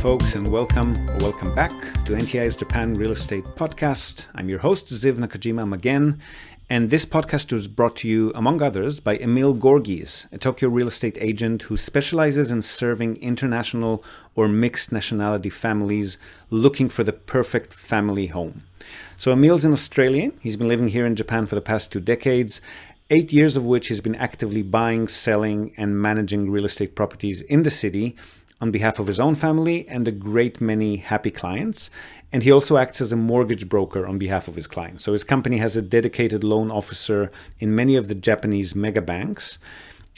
folks, and welcome or welcome back to NTI's Japan Real Estate Podcast. I'm your host, Ziv Nakajima again, and this podcast was brought to you, among others, by Emil Gorgees, a Tokyo real estate agent who specializes in serving international or mixed nationality families looking for the perfect family home. So, Emil's an Australian. He's been living here in Japan for the past two decades, eight years of which he's been actively buying, selling, and managing real estate properties in the city on behalf of his own family and a great many happy clients. And he also acts as a mortgage broker on behalf of his clients. So his company has a dedicated loan officer in many of the Japanese mega banks.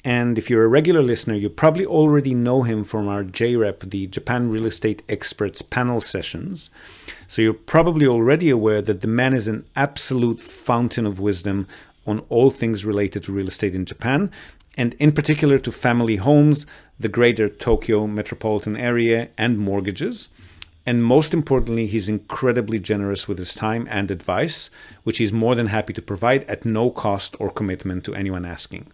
And if you're a regular listener, you probably already know him from our JREP, the Japan Real Estate Experts panel sessions. So you're probably already aware that the man is an absolute fountain of wisdom on all things related to real estate in Japan, and in particular to family homes, the greater Tokyo metropolitan area, and mortgages. And most importantly, he's incredibly generous with his time and advice, which he's more than happy to provide at no cost or commitment to anyone asking.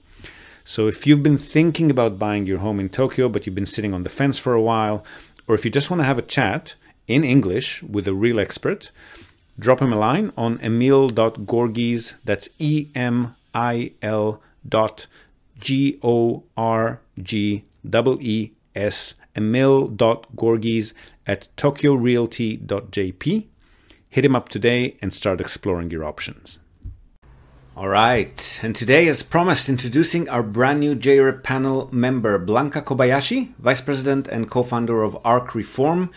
So if you've been thinking about buying your home in Tokyo, but you've been sitting on the fence for a while, or if you just want to have a chat in English with a real expert, drop him a line on emil.gorgees, that's E M I L dot G O R G E E S, emil.gorgees at tokyorealty.jp. Hit him up today and start exploring your options. All right, and today, as promised, introducing our brand new JREP panel member, Blanka Kobayashi, Vice President and co founder of Ark Reform,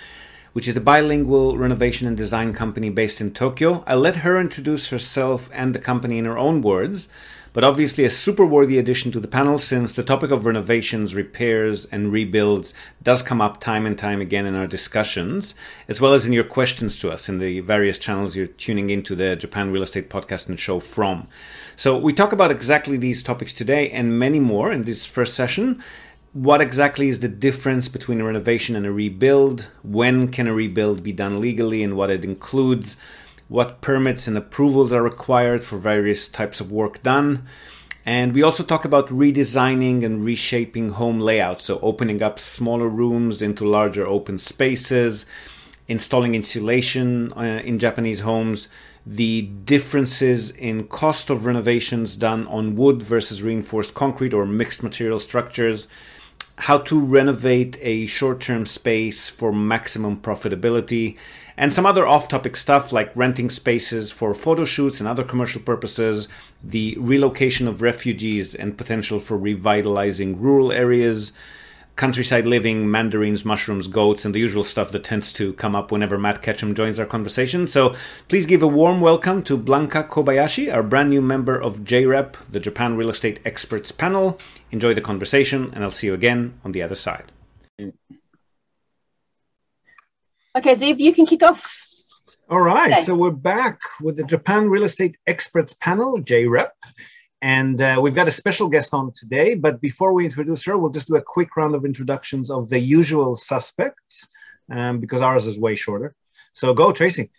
which is a bilingual renovation and design company based in Tokyo. I'll let her introduce herself and the company in her own words but obviously a super worthy addition to the panel since the topic of renovations, repairs, and rebuilds does come up time and time again in our discussions, as well as in your questions to us in the various channels you're tuning into the Japan Real Estate Podcast and Show from. So we talk about exactly these topics today and many more in this first session what exactly is the difference between a renovation and a rebuild? When can a rebuild be done legally and what it includes? What permits and approvals are required for various types of work done. And we also talk about redesigning and reshaping home layouts, so opening up smaller rooms into larger open spaces, installing insulation uh, in Japanese homes, the differences in cost of renovations done on wood versus reinforced concrete or mixed material structures, how to renovate a short term space for maximum profitability, and some other off topic stuff like renting spaces for photo shoots and other commercial purposes, the relocation of refugees and potential for revitalizing rural areas, countryside living, mandarins, mushrooms, goats, and the usual stuff that tends to come up whenever Matt Ketchum joins our conversation. So please give a warm welcome to Blanka Kobayashi, our brand new member of JREP, the Japan Real Estate Experts panel. Enjoy the conversation, and I'll see you again on the other side. Okay, Ziv, you can kick off. All right, okay. so we're back with the Japan Real Estate Experts panel, JREP. And uh, we've got a special guest on today. But before we introduce her, we'll just do a quick round of introductions of the usual suspects um, because ours is way shorter. So go, Tracey.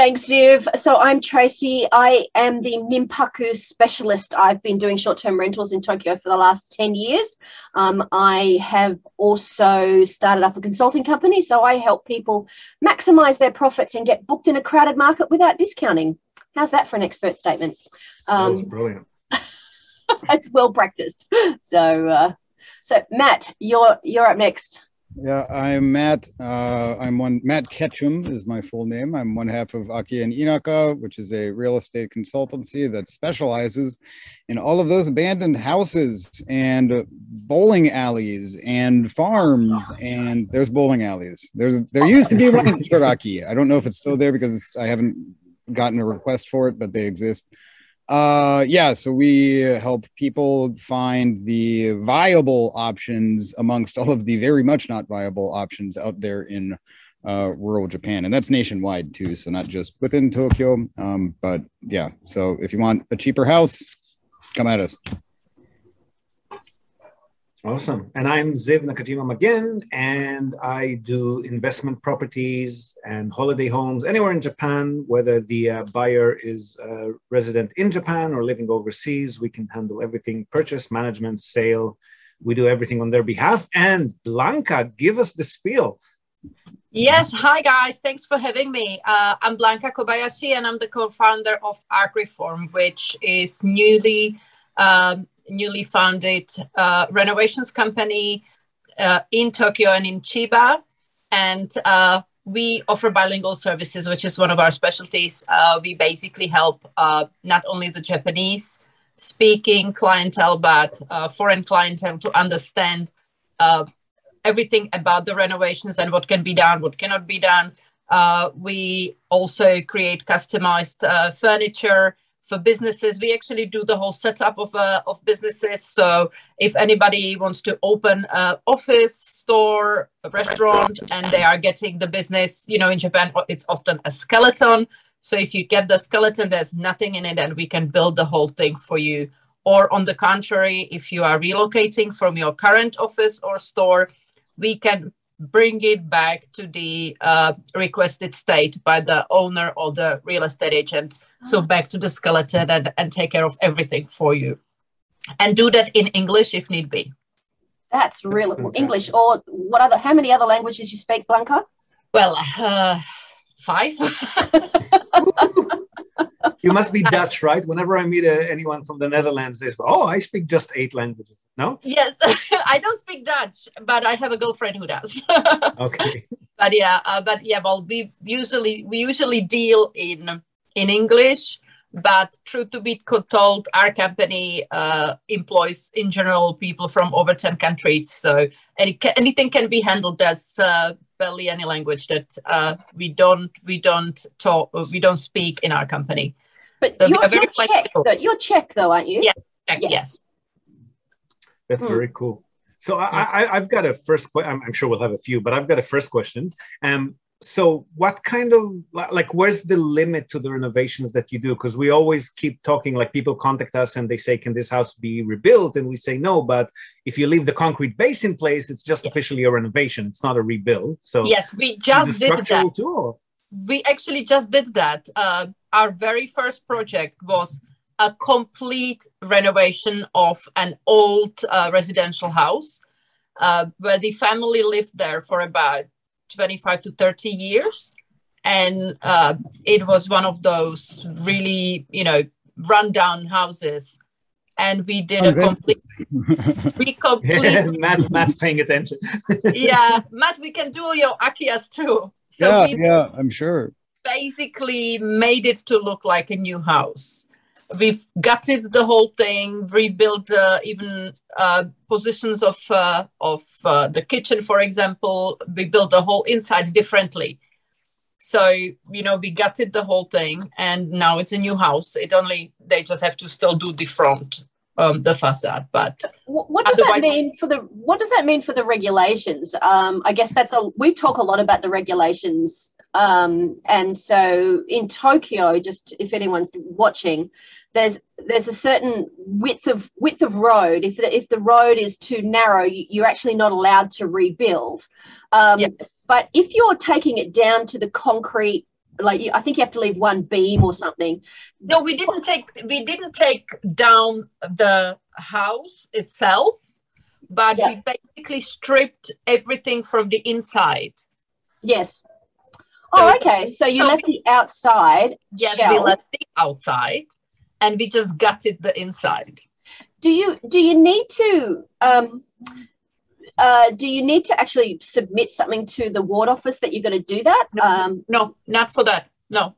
Thanks, Ziv. So I'm Tracey. I am the Minpaku specialist. I've been doing short-term rentals in Tokyo for the last 10 years. Um, I have also started up a consulting company, so I help people maximize their profits and get booked in a crowded market without discounting. How's that for an expert statement? Um, That's brilliant. it's well practiced. So, uh, so Matt, you're you're up next. Yeah, I'm Matt. Uh, I'm one. Matt Ketchum is my full name. I'm one half of Akiya and Inaka, which is a real estate consultancy that specializes in all of those abandoned houses and bowling alleys and farms. And there's bowling alleys. There's there used to be one in Aki. I don't know if it's still there because I haven't gotten a request for it, but they exist. Uh, yeah, so we help people find the viable options amongst all of the very much not viable options out there in uh, rural Japan, and that's nationwide too. So not just within Tokyo, um, but yeah. So if you want a cheaper house, come at us. Awesome. And I'm Ziv Nakajima again, and I do investment properties and holiday homes anywhere in Japan, whether the uh, buyer is a resident in Japan or living overseas. We can handle everything purchase, management, sale, We do everything on their behalf. And Blanka, give us the spiel. Yes, hi guys. Thanks for having me. Uh, I'm Blanka Kobayashi, and I'm the co-founder of Ark Reform, which is newly um, newly founded uh, renovations company uh, in Tokyo and in Chiba, and uh, we offer bilingual services, which is one of our specialties. Uh, we basically help uh, not only the Japanese speaking clientele, but foreign clientele to understand everything about the renovations and what can be done, what cannot be done. Uh, we also create customized uh, furniture for businesses. We actually do the whole setup of uh, of businesses. So if anybody wants to open an office, store, a restaurant, and they are getting the business, you know, in Japan, it's often a skeleton. So if you get the skeleton, there's nothing in it, and we can build the whole thing for you. Or on the contrary, if you are relocating from your current office or store, we can bring it back to the uh, requested state by the owner or the real estate agent. So back to the skeleton and, and take care of everything for you. And do that in English if need be. That's really cool. English or what other, how many other languages you speak, Blanka? Well, uh, five. you must be Dutch, right? Whenever I meet uh, anyone from the Netherlands, they say, "Oh, I speak just eight languages." No. Yes, I don't speak Dutch, but I have a girlfriend who does. okay. But yeah, uh, but yeah, well, we usually we usually deal in in English. But truth to be told, our company uh, employs in general people from over ten countries, so any, anything can be handled as uh, barely any language that uh, we don't we don't talk we don't speak in our company. But so you're, you're Czech, though. you're Czech, though, aren't you? Yeah, Czech, yes. yes. That's mm. very cool. So I, I, have got a first question. I'm, I'm, sure we'll have a few, but I've got a first question. Um, so what kind of like where's the limit to the renovations that you do? Because we always keep talking like people contact us and they say can this house be rebuilt? And we say no but if you leave the concrete base in place it's just yes. officially a renovation. It's not a rebuild. So yes we just did that. too, we actually just did that. Uh, our very first project was a complete renovation of an old uh, residential house uh, where the family lived there for about 25 to 30 years. And uh, it was one of those really, you know, rundown houses. And we did a complete, we complete. Matt, Matt's paying attention. yeah, Matt, we can do your Akiyas too. So yeah, yeah, I'm sure. Basically, made it to look like a new house we've gutted the whole thing, rebuilt uh, even uh, positions of uh, of uh, the kitchen, for example. We built the whole inside differently. So you know, we gutted the whole thing, and now it's a new house. It only they just have to still do the front, um, the facade. But what does that mean for the what does that mean for the regulations? Um, I guess that's a we talk a lot about the regulations um, and so in Tokyo, just if anyone's watching, there's there's a certain width of width of road. If the, if the road is too narrow, you, are actually not allowed to rebuild. Um. But if you're taking it down to the concrete, like I think you have to leave one beam or something. No, we didn't take we didn't take down the house itself, but we basically stripped everything from the inside. Yes. So oh, okay. So you so left the outside. Yes, shell. we left the outside and we just gutted the inside. Do you do you need to um, uh, do you need to actually submit something to the ward office that you're going to do that? No, um, no, not for that. No.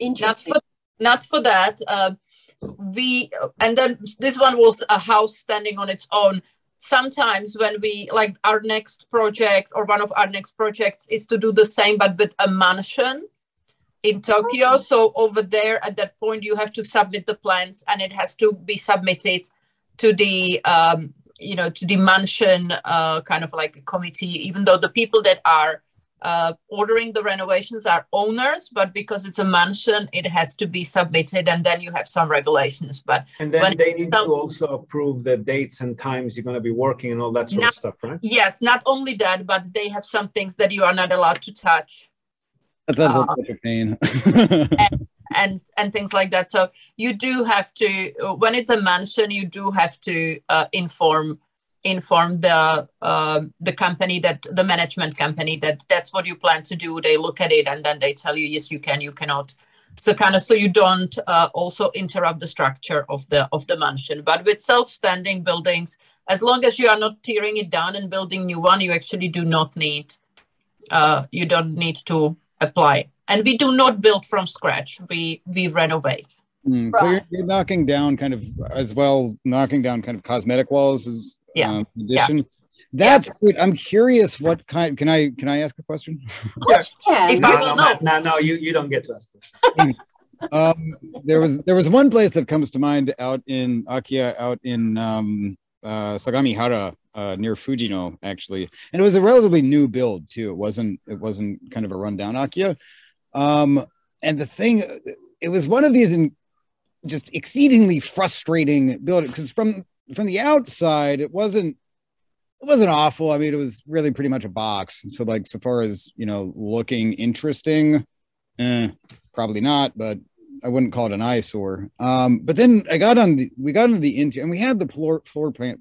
Interesting. Not for, not for that. Uh, we and then this one was a house standing on its own. Sometimes when we like our next project or one of our next projects is to do the same but with a mansion in Tokyo. So over there, at that point, you have to submit the plans, and it has to be submitted to the um, you know to the mansion uh, kind of like a committee. Even though the people that are uh, ordering the renovations are owners, but because it's a mansion, it has to be submitted, and then you have some regulations. But and then they need to also approve the dates and times you're going to be working and all that sort not, of stuff, right? Yes, not only that, but they have some things that you are not allowed to touch that sounds like uh, such a pain. and, and, and things like that. So you do have to when it's a mansion, you do have to uh, inform inform the uh, the company that the management company that that's what you plan to do they look at it and then they tell you yes you can you cannot so kind of so you don't uh, also interrupt the structure of the of the mansion but with self-standing buildings as long as you are not tearing it down and building new one you actually do not need uh, you don't need to apply and we do not build from scratch we we renovate Mm, So you're, you're knocking down kind of as well, knocking down kind of cosmetic walls as Yeah. um, addition. That's good. I'm curious what kind. Can I can I ask a question? Of course you can. If No, no, no, know. no, no, you, you don't get to ask questions. um, there was there was one place that comes to mind out in Akia out in um, uh, Sagamihara, uh, near Fujino, actually, and it was a relatively new build too. It wasn't it wasn't kind of a rundown Akiya. Um, and the thing, it was one of these in, just exceedingly frustrating build because from from the outside, it wasn't it wasn't awful. I mean, it was really pretty much a box. So like, so far as you know, looking interesting, eh, probably not, but I wouldn't call it an eyesore. Um, but then I got on the we got into the interior and we had the floor floor plan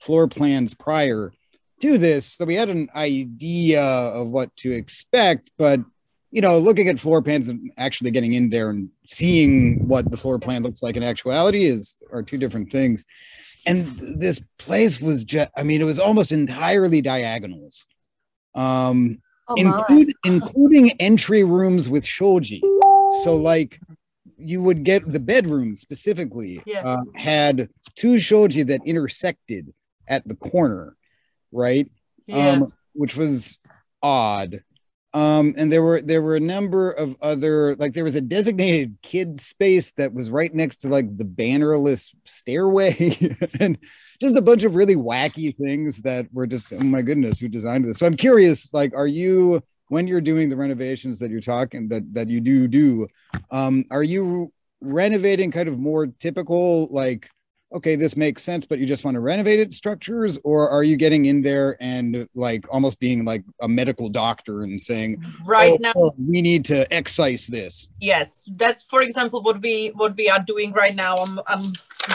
floor plans prior to this, so we had an idea of what to expect. But you know, looking at floor plans and actually getting in there and seeing what the floor plan looks like in actuality is are two different things. And th- this place was just I mean, it was almost entirely diagonals. Um, Oh include, including entry rooms with shoji. So, like, you would get the bedroom specifically Yeah. uh, had two shoji that intersected at the corner, right? yeah Um, which was odd. Um, and there were there were a number of other like there was a designated kid space that was right next to like the bannerless stairway and just a bunch of really wacky things that were just oh my goodness who designed this so i'm curious like are you when you're doing the renovations that you're talking that that you do do um are you renovating kind of more typical like okay this makes sense but you just want to renovate it structures? Or are you getting in there and like almost being like a medical doctor and saying right "Oh, now oh, we need to excise this yes. That's for example what we what we are doing right now. I'm, I'm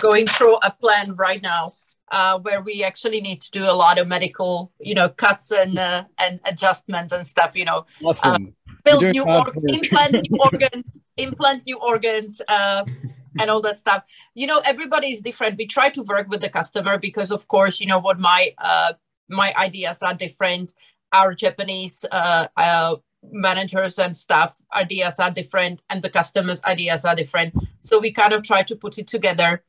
going through a plan right now uh, where we actually need to do a lot of medical you know cuts and uh, and adjustments and stuff you know. Awesome. Build new work. implant new organs implant new organs uh, and all that stuff. You know everybody is different. We try to work with the customer because of course you know what my uh, my ideas are different. Our japanese uh, uh, managers and staff ideas are different and the customers ideas are different. So we kind of try to put it together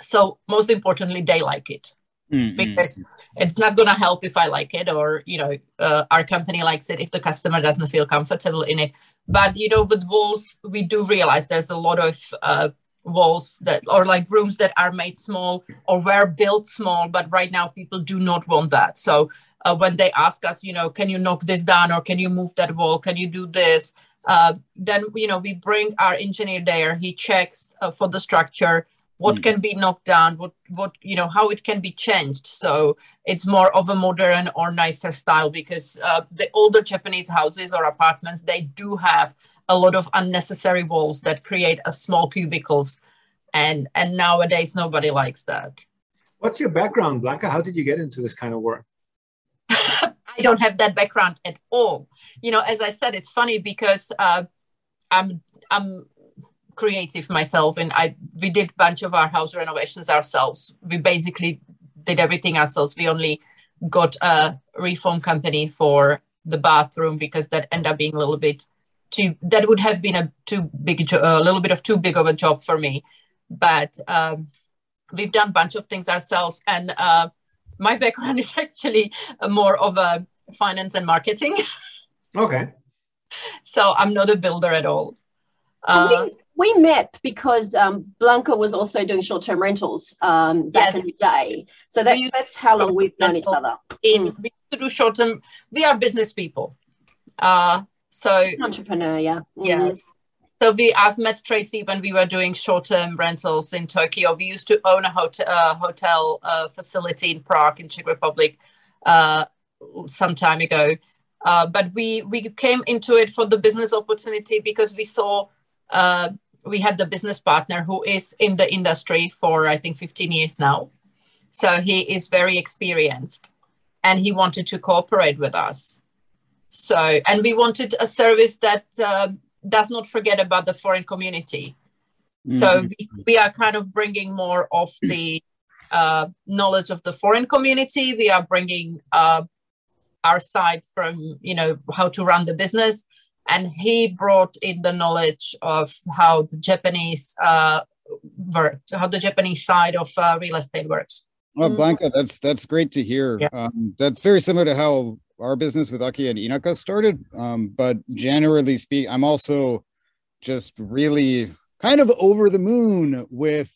so most importantly they like it Mm, mm. because it's not going to help if I like it or you know uh, our company likes it if the customer doesn't feel comfortable in it. But you know with walls we do realize there's a lot of uh, walls that or like rooms that are made small or were built small, but right now people do not want that. So uh, when they ask us, you know, can you knock this down or can you move that wall? Can you do this? Uh, then you know we bring our engineer there. He checks uh, for the structure what Mm. can be knocked down what what you know how it can be changed so it's more of a modern or nicer style because uh, the older japanese houses or apartments they do have a lot of unnecessary walls that create a small cubicles and and nowadays nobody likes that What's your background, Blanka? How did you get into this kind of work? I don't have that background at all. You know, as I said, it's funny because uh, I'm I'm creative myself, and I we did a bunch of our house renovations ourselves. We basically did everything ourselves. We only got a reform company for the bathroom because that ended up being a little bit too. That would have been a too big, a little bit of too big of a job for me. But um, we've done a bunch of things ourselves, and uh, my background is actually more of a finance and marketing. Okay. so I'm not a builder at all. Uh, we, met because um, Blanka was also doing short-term rentals um, back Yes. in the day. So that's, how long we've known each other. in Mm. we used to do short term. We are business people. Uh, so Entrepreneur, yeah. Mm. yes. So we I've met Tracey when we were doing short term rentals in Tokyo. We used to own a hotel uh, hotel uh, facility in Prague in Czech Republic uh, some time ago. Uh, but we we came into it for the business opportunity because we saw uh, we had the business partner who is in the industry for I think 15 years now. So he is very experienced and he wanted to cooperate with us. So, and we wanted a service that uh, does not forget about the foreign community. Mm-hmm. So we, we, are kind of bringing more of the uh, knowledge of the foreign community. We are bringing uh, our side from, you know, how to run the business. And he brought in the knowledge of how the Japanese uh, work, how the Japanese side of uh, real estate works. Well, mm. Blanka, that's that's great to hear. Yeah. Um, that's very similar to how our business with Akiya and Inaka started. Um, but generally speaking, I'm also just really kind of over the moon with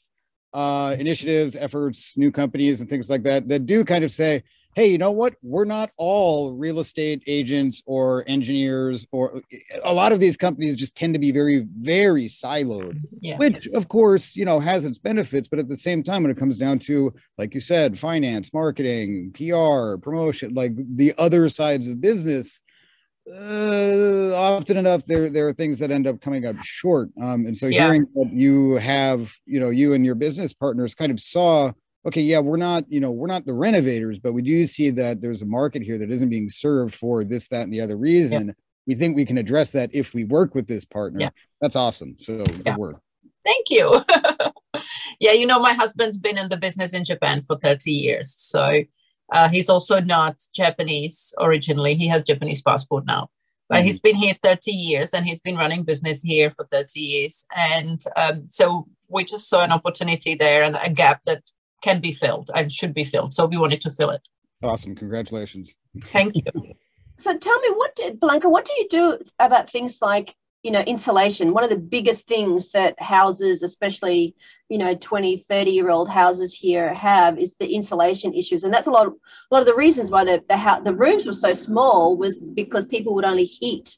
uh, initiatives, efforts, new companies, and things like that that do kind of say, hey, you know what? We're not all real estate agents or engineers, or a lot of these companies just tend to be very, very siloed, yeah. which of course, you know, has its benefits. But at the same time, when it comes down to, like you said, finance, marketing, PR, promotion, like the other sides of business, uh, often enough there there are things that end up coming up short um, and so yeah. hearing that you have you know you and your business partners kind of saw okay, yeah, we're not, you know, we're not the renovators, but we do see that there's a market here that isn't being served for this, that, and the other reason. Yeah. We think we can address that if we work with this partner. Yeah. That's awesome. So yeah. work. Thank you. yeah, you know, my husband's been in the business in Japan for 30 years. So uh, he's also not Japanese originally. He has Japanese passport now. But mm-hmm. he's been here 30 years and he's been running business here for 30 years. And um, so we just saw an opportunity there and a gap that can be filled and should be filled. So we wanted to fill it. Awesome. Congratulations. Thank you. so tell me, what did Blanka, what do you do about things like, you know, insulation? One of the biggest things that houses, especially, you know, 20, 30 year old houses here have is the insulation issues. And that's a lot of, a lot of the reasons why the, the, the rooms were so small was because people would only heat,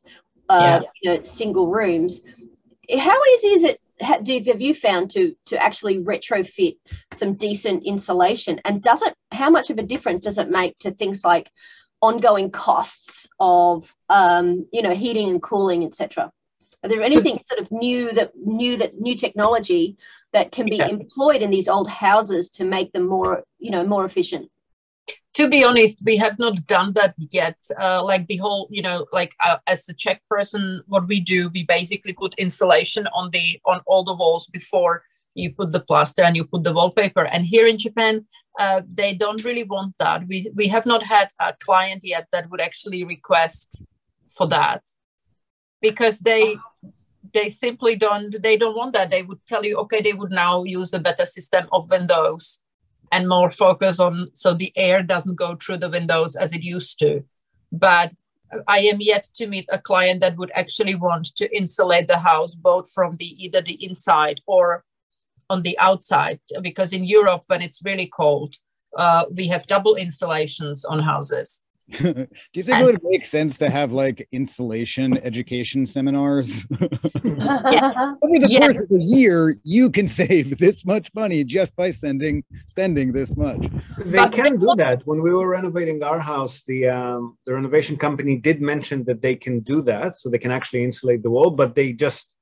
uh, yeah. you know, single rooms. How easy is it have you found to to actually retrofit some decent insulation? And does it how much of a difference does it make to things like ongoing costs of um, you know heating and cooling etc are there anything sort of new that new that new technology that can be yeah. employed in these old houses to make them more you know more efficient to be honest, we have not done that yet. Uh, like the whole, you know, like uh, as a Czech person, what we do, we basically put insulation on the on all the walls before you put the plaster and you put the wallpaper. And here in Japan, uh, they don't really want that. We we have not had a client yet that would actually request for that because they they simply don't they don't want that. They would tell you, okay, they would now use a better system of windows and more focus on so the air doesn't go through the windows as it used to. But I am yet to meet a client that would actually want to insulate the house both from the either the inside or on the outside because in Europe when it's really cold uh, we have double insulations on houses Do you think and, it would make sense to have like insulation education seminars? yes. Over the yes. course of a year, you can save this much money just by sending spending this much. They but can do that. When we were renovating our house, the um, the renovation company did mention that they can do that, so they can actually insulate the wall, but they just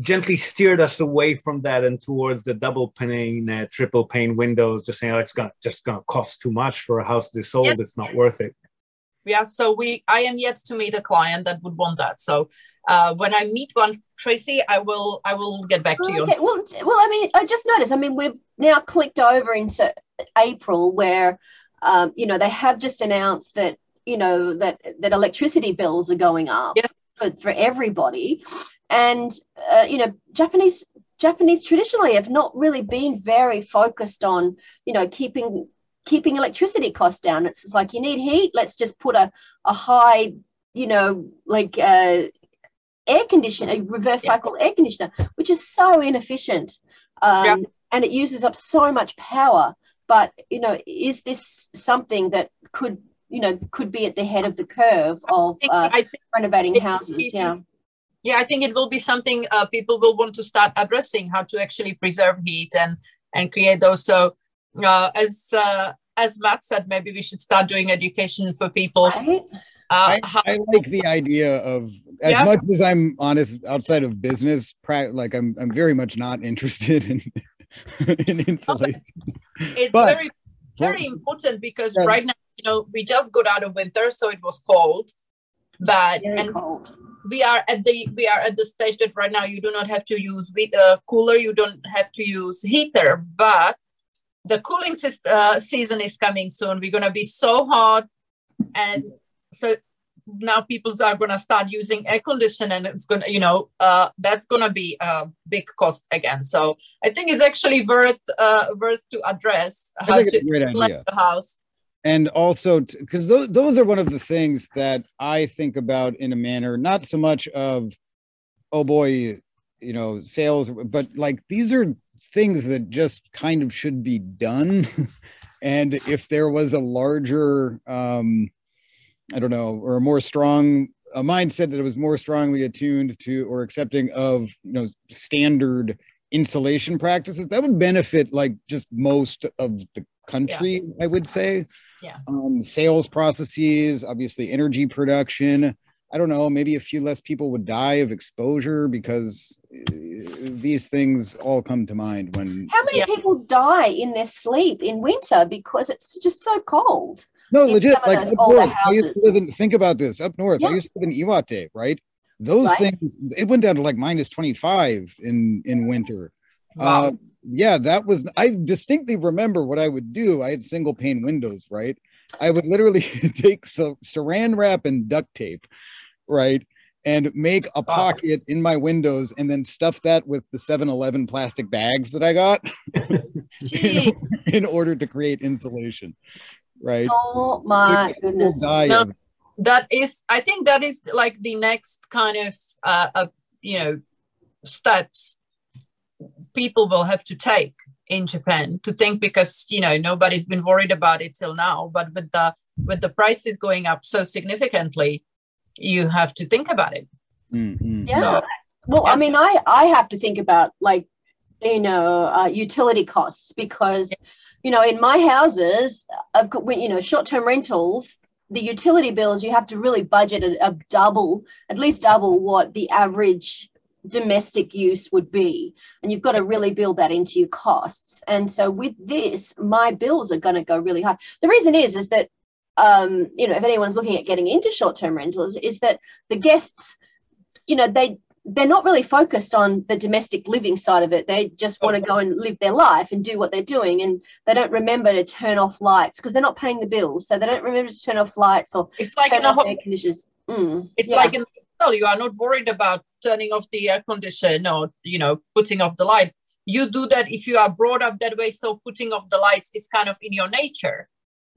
gently steered us away from that and towards the double pane, uh, triple pane windows, just saying, oh, it's gonna just gonna cost too much for a house this old. Yep. It's not worth it. Yeah, so we I am yet to meet a client that would want that. So uh, when I meet one, Tracey, I will I will get back to you. Okay. Well, well, I mean, I just noticed. I mean, we've now clicked over into April, where um, you know they have just announced that you know that that electricity bills are going up. Yeah. For, for everybody and uh, you know japanese japanese traditionally have not really been very focused on you know keeping keeping electricity costs down it's like you need heat let's just put a, a high you know like uh, air conditioner a reverse cycle yeah. air conditioner which is so inefficient um, yeah. and it uses up so much power but you know is this something that could you know could be at the head of the curve of uh, renovating houses yeah yeah i think it will be something uh, people will want to start addressing how to actually preserve heat and and create those so uh, as uh, as matt said maybe we should start doing education for people right. Uh, I, I, like the idea of as yeah. much as I'm honest outside of business, like I'm I'm very much not interested in in insulation. it's But- very very important because Yeah. right now you know we just got out of winter so it was cold but Very and cold. We are at the we are at the stage that right now you do not have to use with a cooler you don't have to use heater but the cooling uh, season is coming soon. We're going to be so hot and so now people are going to start using air condition and it's going to you know uh, that's going to be a big cost again. So i think it's actually worth uh, worth to address how to great idea. the house and also because those, those are one of the things that i think about in a manner not so much of oh boy you know sales but like these are things that just kind of should be done. And if there was a larger um i don't know or a more strong a mindset that was more strongly attuned to or accepting of you know standard insulation practices that would benefit like just most of the country i would say Yeah. um sales processes obviously energy production i don't know maybe a few less people would die of exposure because uh, these things all come to mind when How many Yeah. people die in their sleep in winter because it's just so cold? no legit like up north, i used to live in think about this up north i used to live in iwate right those Right. things it went down to like minus 25 in in winter Wow. Uh, yeah, that was. I distinctly remember what I would do. I had single pane windows, right? I would literally take so, saran wrap and duct tape, right, and make a pocket in my windows, and then stuff that with the 7-Eleven plastic bags that I got Gee. in order to create insulation, right? Oh my People goodness. die No. of- that is i think that is like the next kind of uh, uh you know steps people will have to take in japan to think because you know nobody's been worried about it till now but with the with the prices going up so significantly you have to think about it Mm, mm. Yeah. No. Well, Yeah. I mean, I I have to think about like you know uh, utility costs because you know in my houses I've got when you know short term rentals the utility bills you have to really budget a, a double at least double what the average domestic use would be and you've got to really build that into your costs. And so with this my bills are going to go really high. The reason is is that um, you know if anyone's looking at getting into short term rentals is that the guests you know they they're not really focused on the domestic living side of it. They just want to go and live their life and do what they're doing and they don't remember to turn off lights because they're not paying the bills so they don't remember to turn off lights or it's like turn off ho- air conditioners. Mm, it's yeah. like in a hotel you are not worried about turning off the air conditioner or you know putting off the light. You do that if you are brought up that way so putting off the lights is kind of in your nature.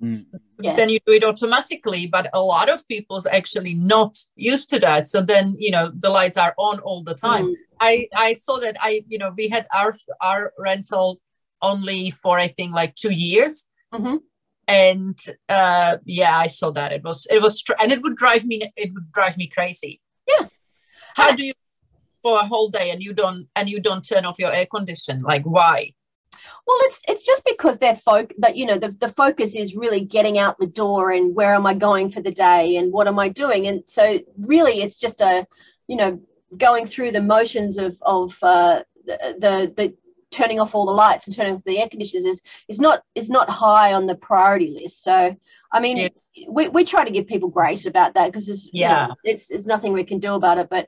Mm. Yes. then you do it automatically but a lot of people's actually not used to that. So then you know the lights are on all the time. Mm, i i saw that i you know we had our our rental only for i think like two years. Mhm. and uh yeah i saw that. It was it was and it would drive me it would drive me crazy Yeah. how do you for a whole day and you don't and you don't turn off your air condition like why well it's it's just because they're folk that you know the, the focus is really getting out the door and where am i going for the day and what am i doing and so really it's just a you know going through the motions of of uh, the, the the turning off all the lights and turning off the air conditioners is is not is not high on the priority list so i mean Yeah. We, we try to give people grace about that because it's you know, Yeah. it's it's nothing we can do about it but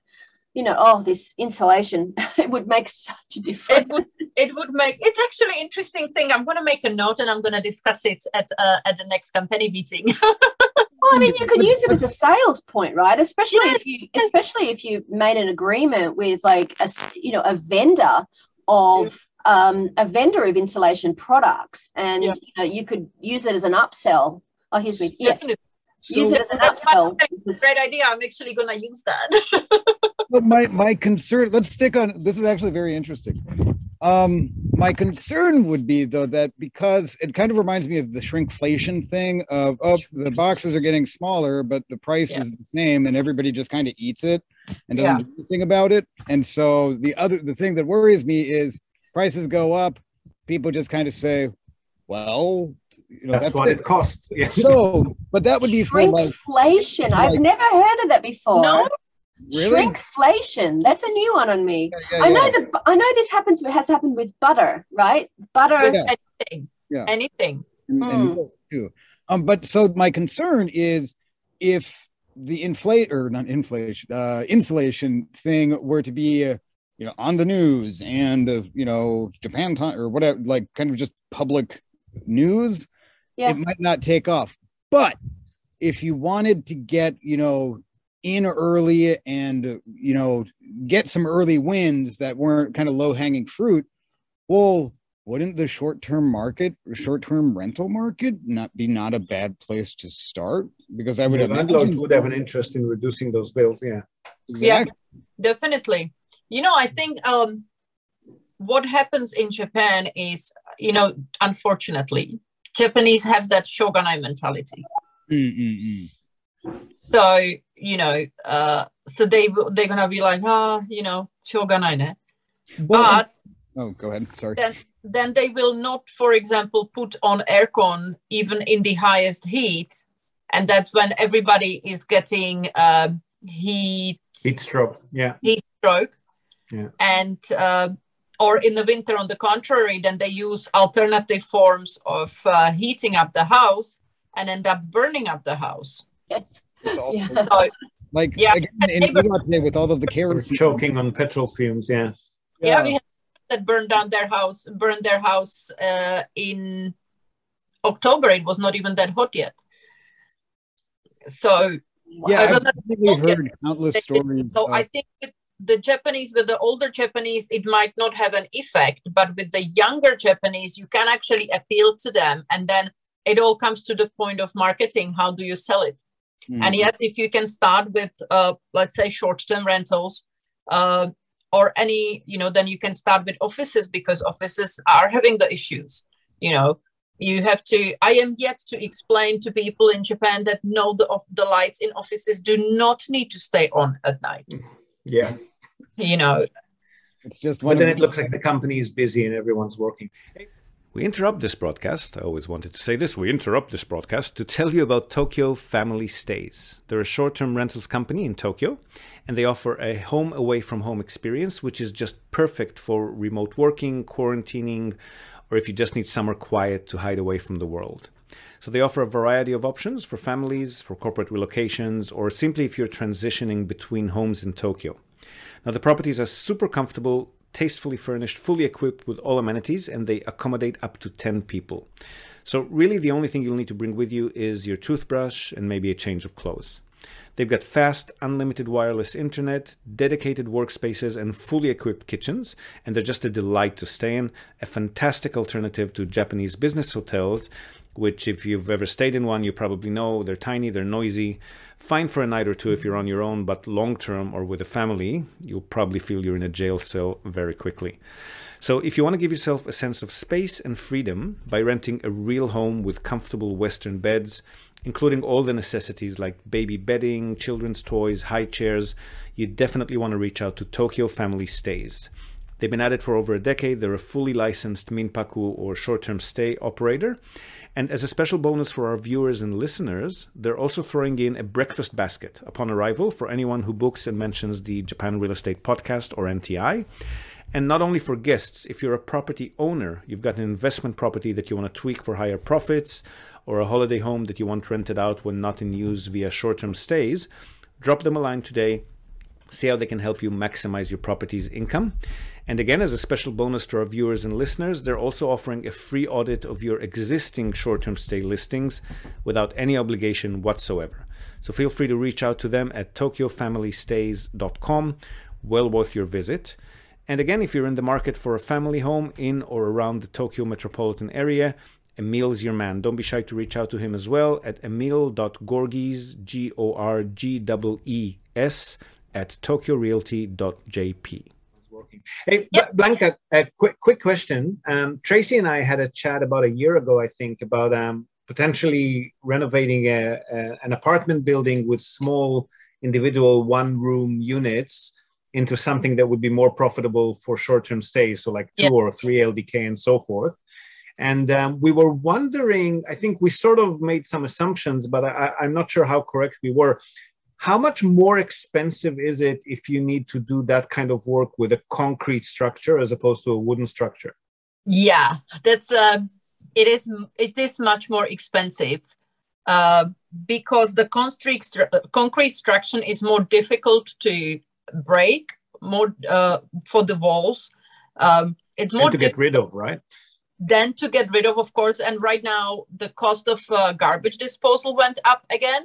you know oh this insulation it would make such a difference it would it would make it's actually interesting thing i'm going to make a note and i'm going to discuss it at uh, at the next company meeting Well, I mean, you could use it as a sales point, right? Especially Yes, if you, especially if you made an agreement with like a, you know, a vendor of um, a vendor of insulation products, and Yeah. you know, you could use it as an upsell. Oh, here's me. Yeah, Definitely. use it as an upsell. I because- great idea i'm actually going to use that but my my concern let's stick on this is actually very interesting um my concern would be though that because it kind of reminds me of the shrinkflation thing of oh the boxes are getting smaller but the price Yeah. is the same and everybody just kind of eats it and doesn't Yeah. do anything about it and so the other the thing that worries me is prices go up people just kind of say well you know That's, that's, what it. it costs. Yeah. so but that would be for like Shrinkflation. I've like- never heard of that before. No? really Shrinkflation. That's a new one on me. Yeah, yeah, I know yeah. that. I know this happens. Has happened with butter, right? Butter. Yeah. Anything. Yeah. anything. and, and Mm. milk, too. Um, but so my concern is if the inflate or not inflation, uh, insulation thing were to be, uh, you know, on the news and uh, you know Japan time or whatever, like kind of just public news, Yeah. it might not take off. But if you wanted to get, you know, in early and uh, you know get some early wins that weren't kind of low hanging fruit, well, wouldn't the short term market, short term rental market, not be not a bad place to start? Because I would The have landlords would have an interest in reducing those bills. Yeah. Exactly. Definitely. You know, I think um, what happens in Japan is, you know, unfortunately, Japanese have that shoganai mentality. Mm, mm, mm. So, you know, uh, so they will- they're gonna be like, ah, you know, shoganai ne. Well, But oh, go ahead. Sorry. then then they will not, for example, put on aircon even in the highest heat, and that's when everybody is getting um, heat Heat stroke. Yeah. heat stroke. Yeah. And uh, or in the winter, on the contrary, then they use alternative forms of uh, heating up the house and end up burning up the house. Yes. Yeah. So Like Yeah, again, in neighbor- with all of the Or kerosene. choking on petrol fumes. Yeah. yeah, we had that burned down their house, burned their house uh, in October. It was not even that hot yet. So yeah, I I've don't heard countless stories. So of- I think with the Japanese, with the older Japanese, it might not have an effect, but with the younger Japanese, you can actually appeal to them. And then it all comes to the point of marketing. How do you sell it? And Mm. yes, if you can start with, uh, let's say, short-term rentals, uh, or any, you know, then you can start with offices because offices are having the issues. You know, you have to. I am yet to explain to people in Japan that no, the the lights in offices do not need to stay on at night. Yeah. You know, it's just one But then it looks like the company is busy and everyone's working. We interrupt this broadcast. I always wanted to say this. We interrupt this broadcast to tell you about Tokyo Family Stays. They're a short term rentals company in Tokyo, and they offer a home away from home experience, which is just perfect for remote working, quarantining, or if you just need somewhere quiet to hide away from the world. So they offer a variety of options for families, for corporate relocations, or simply if you're transitioning between homes in Tokyo. Now, the properties are super comfortable, tastefully furnished, fully equipped with all amenities, and they accommodate up to 10 people. So, really, the only thing you'll need to bring with you is your toothbrush and maybe a change of clothes. They've got fast, unlimited wireless internet, dedicated workspaces, and fully equipped kitchens, and they're just a delight to stay in. A fantastic alternative to Japanese business hotels, which, if you've ever stayed in one, you probably know they're tiny, they're noisy. Fine for a night or two if you're on your own, but long term or with a family, you'll probably feel you're in a jail cell very quickly. So, if you want to give yourself a sense of space and freedom by renting a real home with comfortable Western beds, including all the necessities like baby bedding, children's toys, high chairs, you definitely want to reach out to Tokyo Family Stays. They've been at it for over a decade. They're a fully licensed Minpaku or short term stay operator. And as a special bonus for our viewers and listeners, they're also throwing in a breakfast basket upon arrival for anyone who books and mentions the Japan Real Estate Podcast or NTI. And not only for guests, if you're a property owner, you've got an investment property that you want to tweak for higher profits, or a holiday home that you want rented out when not in use via short term stays, drop them a line today. See how they can help you maximize your property's income. And again, as a special bonus to our viewers and listeners, they're also offering a free audit of your existing short term stay listings without any obligation whatsoever. So feel free to reach out to them at tokyofamilystays.com. Well worth your visit. And again, if you're in the market for a family home in or around the Tokyo metropolitan area, Emil's your man. Don't be shy to reach out to him as well at emil.gorgees, G O R G E E S, at tokyorealty.jp. working. Hey, Bla- Blanka, a quick quick question. Um, Tracey and I had a chat about a year ago, I think, about um, potentially renovating a, a, an apartment building with small individual one room units into something that would be more profitable for short term stays, so like two Yeah. or three LDK and so forth. And um, we were wondering, I think we sort of made some assumptions, but I, I'm not sure how correct we were how much more expensive is it if you need to do that kind of work with a concrete structure as opposed to a wooden structure? Yeah, that's uh, it is it is much more expensive uh, because the concrete concrete structure is more difficult to break more uh, for the walls. Um, it's more and to get rid of, right? then to get rid of of course and right now the cost of uh, garbage disposal went up again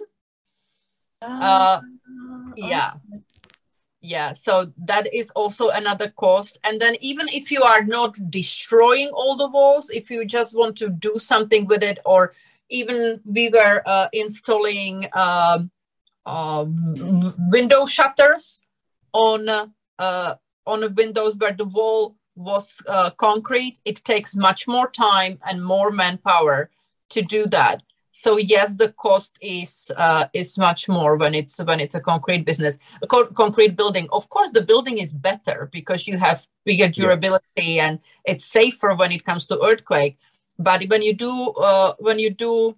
uh, yeah. Yeah so that is also another cost. And then even if you are not destroying all the walls if you just want to do something with it or even we were uh, installing um, uh, window shutters on uh, on windows where the wall was uh, concrete it takes much more time and more manpower to do that so yes the cost is uh, is much more when it's when it's a concrete business. A co- concrete building of course the building is better because you have bigger durability and it's safer when it comes to earthquake. But when you do uh, when you do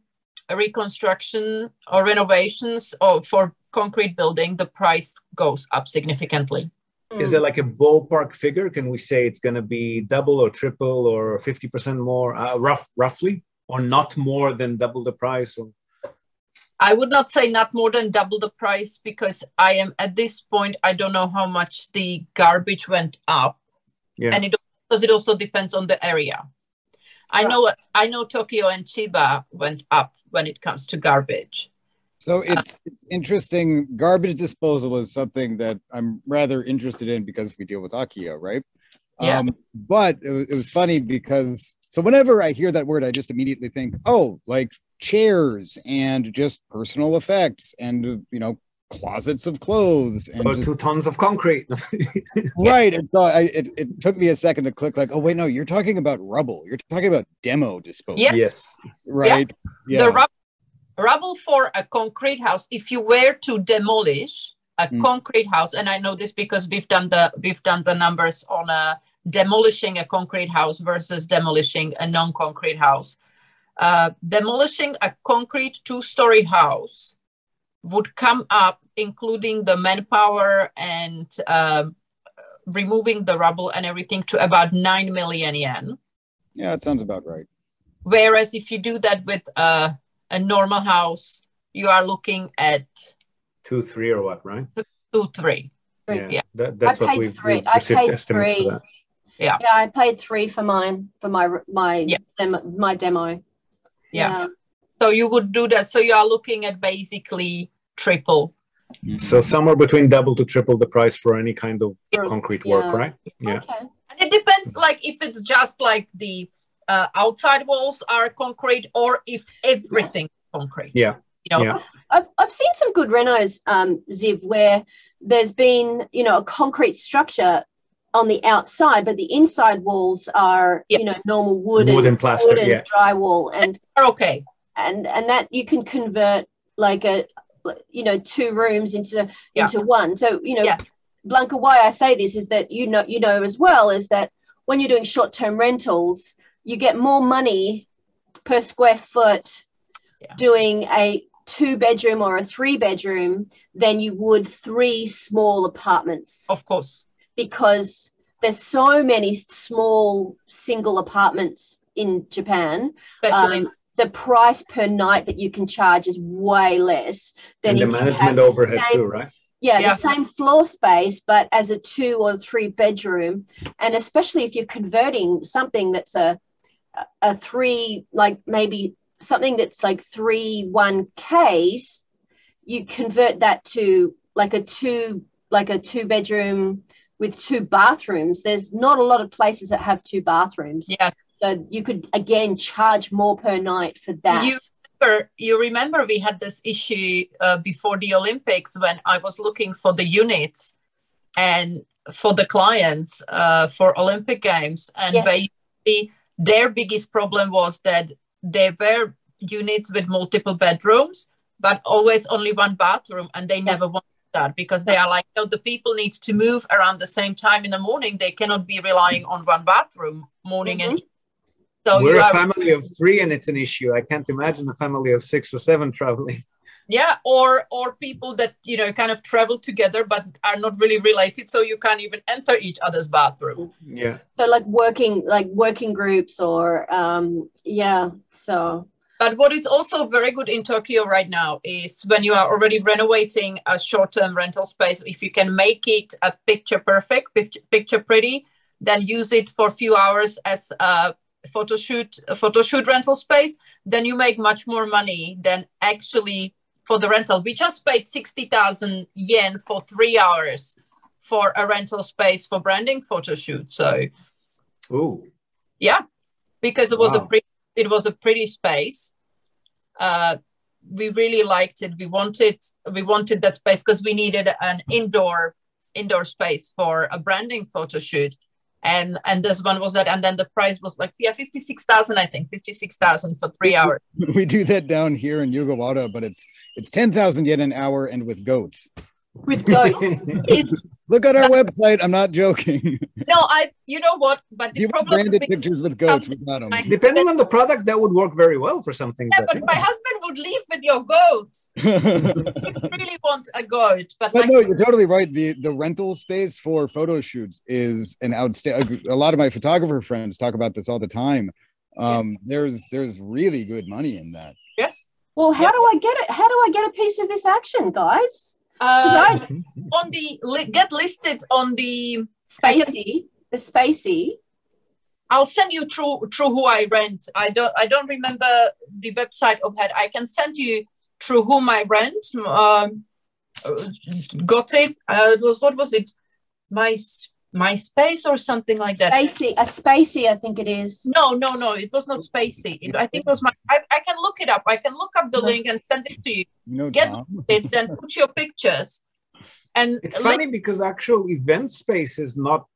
a reconstruction or renovations or for concrete building the price goes up significantly. Is there like a ballpark figure? Can we say it's going to be double or triple or 50% more, uh, rough, roughly, or not more than double the price? Or I would not say not more than double the price because I am at this point I don't know how much the garbage went up yeah, and it because it also depends on the area. I know I know Tokyo and Chiba went up when it comes to garbage. So it's it's interesting. Garbage disposal is something that I'm rather interested in because we deal with Akiya, right? Yeah. Um, but it was, it was funny because so whenever I hear that word, I just immediately think, oh, like chairs and just personal effects and uh, you know closets of clothes and or just- two tons of concrete. right. And so I it, it took me a second to click like, oh wait, no, you're talking about rubble. You're talking about demo disposal. Yes. yes. Right. Yeah. The rub- rubble for a concrete house, if you were to demolish a Mm. concrete house, and I know this because we've done the we've done the numbers on a demolishing a concrete house versus demolishing a non-concrete house. Uh, demolishing a concrete two-story house would come up, including the manpower and uh, removing the rubble and everything, to about nine million yen. yeah, it sounds about right. Whereas if you do that with a, a normal house, you are looking at Two, three, or what, right? two, three. Three. Yeah, Yeah. That, that's I what we've, three. we've received estimates three. for that. Yeah, Yeah, I paid three for mine for my my Yeah. demo, my demo. Yeah. So you would do that. So you are looking at basically triple. So somewhere between double to triple the price for any kind of For- concrete yeah. work, right? Yeah. Okay. And it depends, like if it's just like the uh, outside walls are concrete or if everything is concrete. Yeah. You know, Yeah. I've, I've seen some good renos, um, Ziv, where there's been, you know, a concrete structure on the outside, but the inside walls are, Yeah. you know, normal wood, Wood and, and plaster, wood and yeah. drywall, and are okay. and and that you can convert like a, you know, two rooms into Yeah. into one. So you know, Yeah. Blanka, why I say this is that you know you know as well is that when you're doing short term rentals, you get more money per square foot Yeah. doing a two bedroom or a three bedroom than you would three small apartments Of course. Because there's so many small single apartments in Japan. Especially Um, the price per night that you can charge is way less than And the if you management the overhead same- too, right? yeah, Yeah. the same floor space, but as a two or three bedroom, and especially if you're converting something that's a a three, like maybe something that's like three one Ks, you convert that to like a two like a two bedroom with two bathrooms. There's not a lot of places that have two bathrooms, Yeah. so you could again charge more per night for that. You remember, you remember we had this issue uh, before the Olympics when I was looking for the units and for the clients uh, for Olympic Games, and Yes. basically their biggest problem was that there were units with multiple bedrooms, but always only one bathroom, and they never wanted that because they are like, no, the people need to move around the same time in the morning. They cannot be relying on one bathroom morning and So We're you a family of three, and it's an issue. I can't imagine a family of six or seven traveling. yeah, or or people that you know kind of travel together but are not really related, so you can't even enter each other's bathroom. Yeah. So like working like working groups or um yeah. So But what is also very good in Tokyo right now is when you are already renovating a short-term rental space, if you can make it a picture perfect, picture pretty, then use it for a few hours as a photo shoot, a photo shoot rental space, then you make much more money than actually for the rental. We just paid 60,000 yen for three hours for a rental space for branding photo shoot. So Ooh. yeah, because it was a Wow. Pretty, it was a pretty space. Uh, we really liked it. We wanted we wanted that space because we needed an indoor indoor space for a branding photo shoot, and and this one was that. And then the price was like yeah fifty six thousand I think fifty six thousand for three hours. we do that down here in Yugawara, but it's it's ten thousand yen an hour and with goats. with goats. It's Look at our website. I'm not joking. no I you know what, but the Give us problem branded pictures with goats. We got them. Depending on the product, that would work very well for something. yeah, but my husband would leave with your goats. He really want a goat, but But like no, you're totally right. The the rental space for photo shoots is an outstanding. A lot of my photographer friends talk about this all the time. Um, there's there's really good money in that. yes. Well, how Yeah. do I get it? How do I get a piece of this action, guys? Uh, Right. on the li- get listed on the Spacey, the Spacey. I'll send you through through who I rent. I don't I don't remember the website of that. I can send you through whom I rent. Um, uh, got it. Uh, it was what was it? My MySpace or something like that. Spacey, a Spacey, I think it is. No, no, no. It was not Spacey. It, I think it was my. I, I can look it up. I can look up the link and send it to you. You know, Get Tom? it, then put your pictures. And It's like- funny because actual event space is not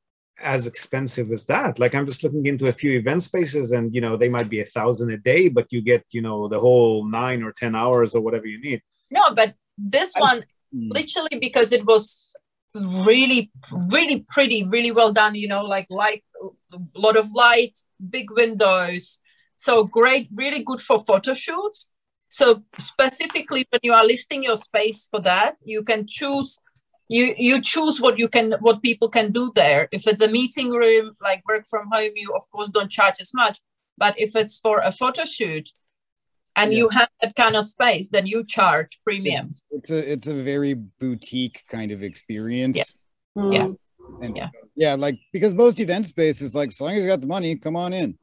as expensive as that. Like I'm just looking into a few event spaces, and you know they might be a thousand a day, but you get you know the whole nine or ten hours or whatever you need. no, but this I- one Mm. literally because it was really really pretty really well done you know like light a lot of light big windows. So great really good for photo shoots. So specifically when you are listing your space for that you can choose you you choose what you can what people can do there. If it's a meeting room like work from home you of course don't charge as much but if it's for a photo shoot and Yeah. you have that kind of space then you charge premium It's a it's a very boutique kind of experience. Hmm. Yeah. And Yeah. yeah, like because most event spaces, like, so long as you got the money, come on in.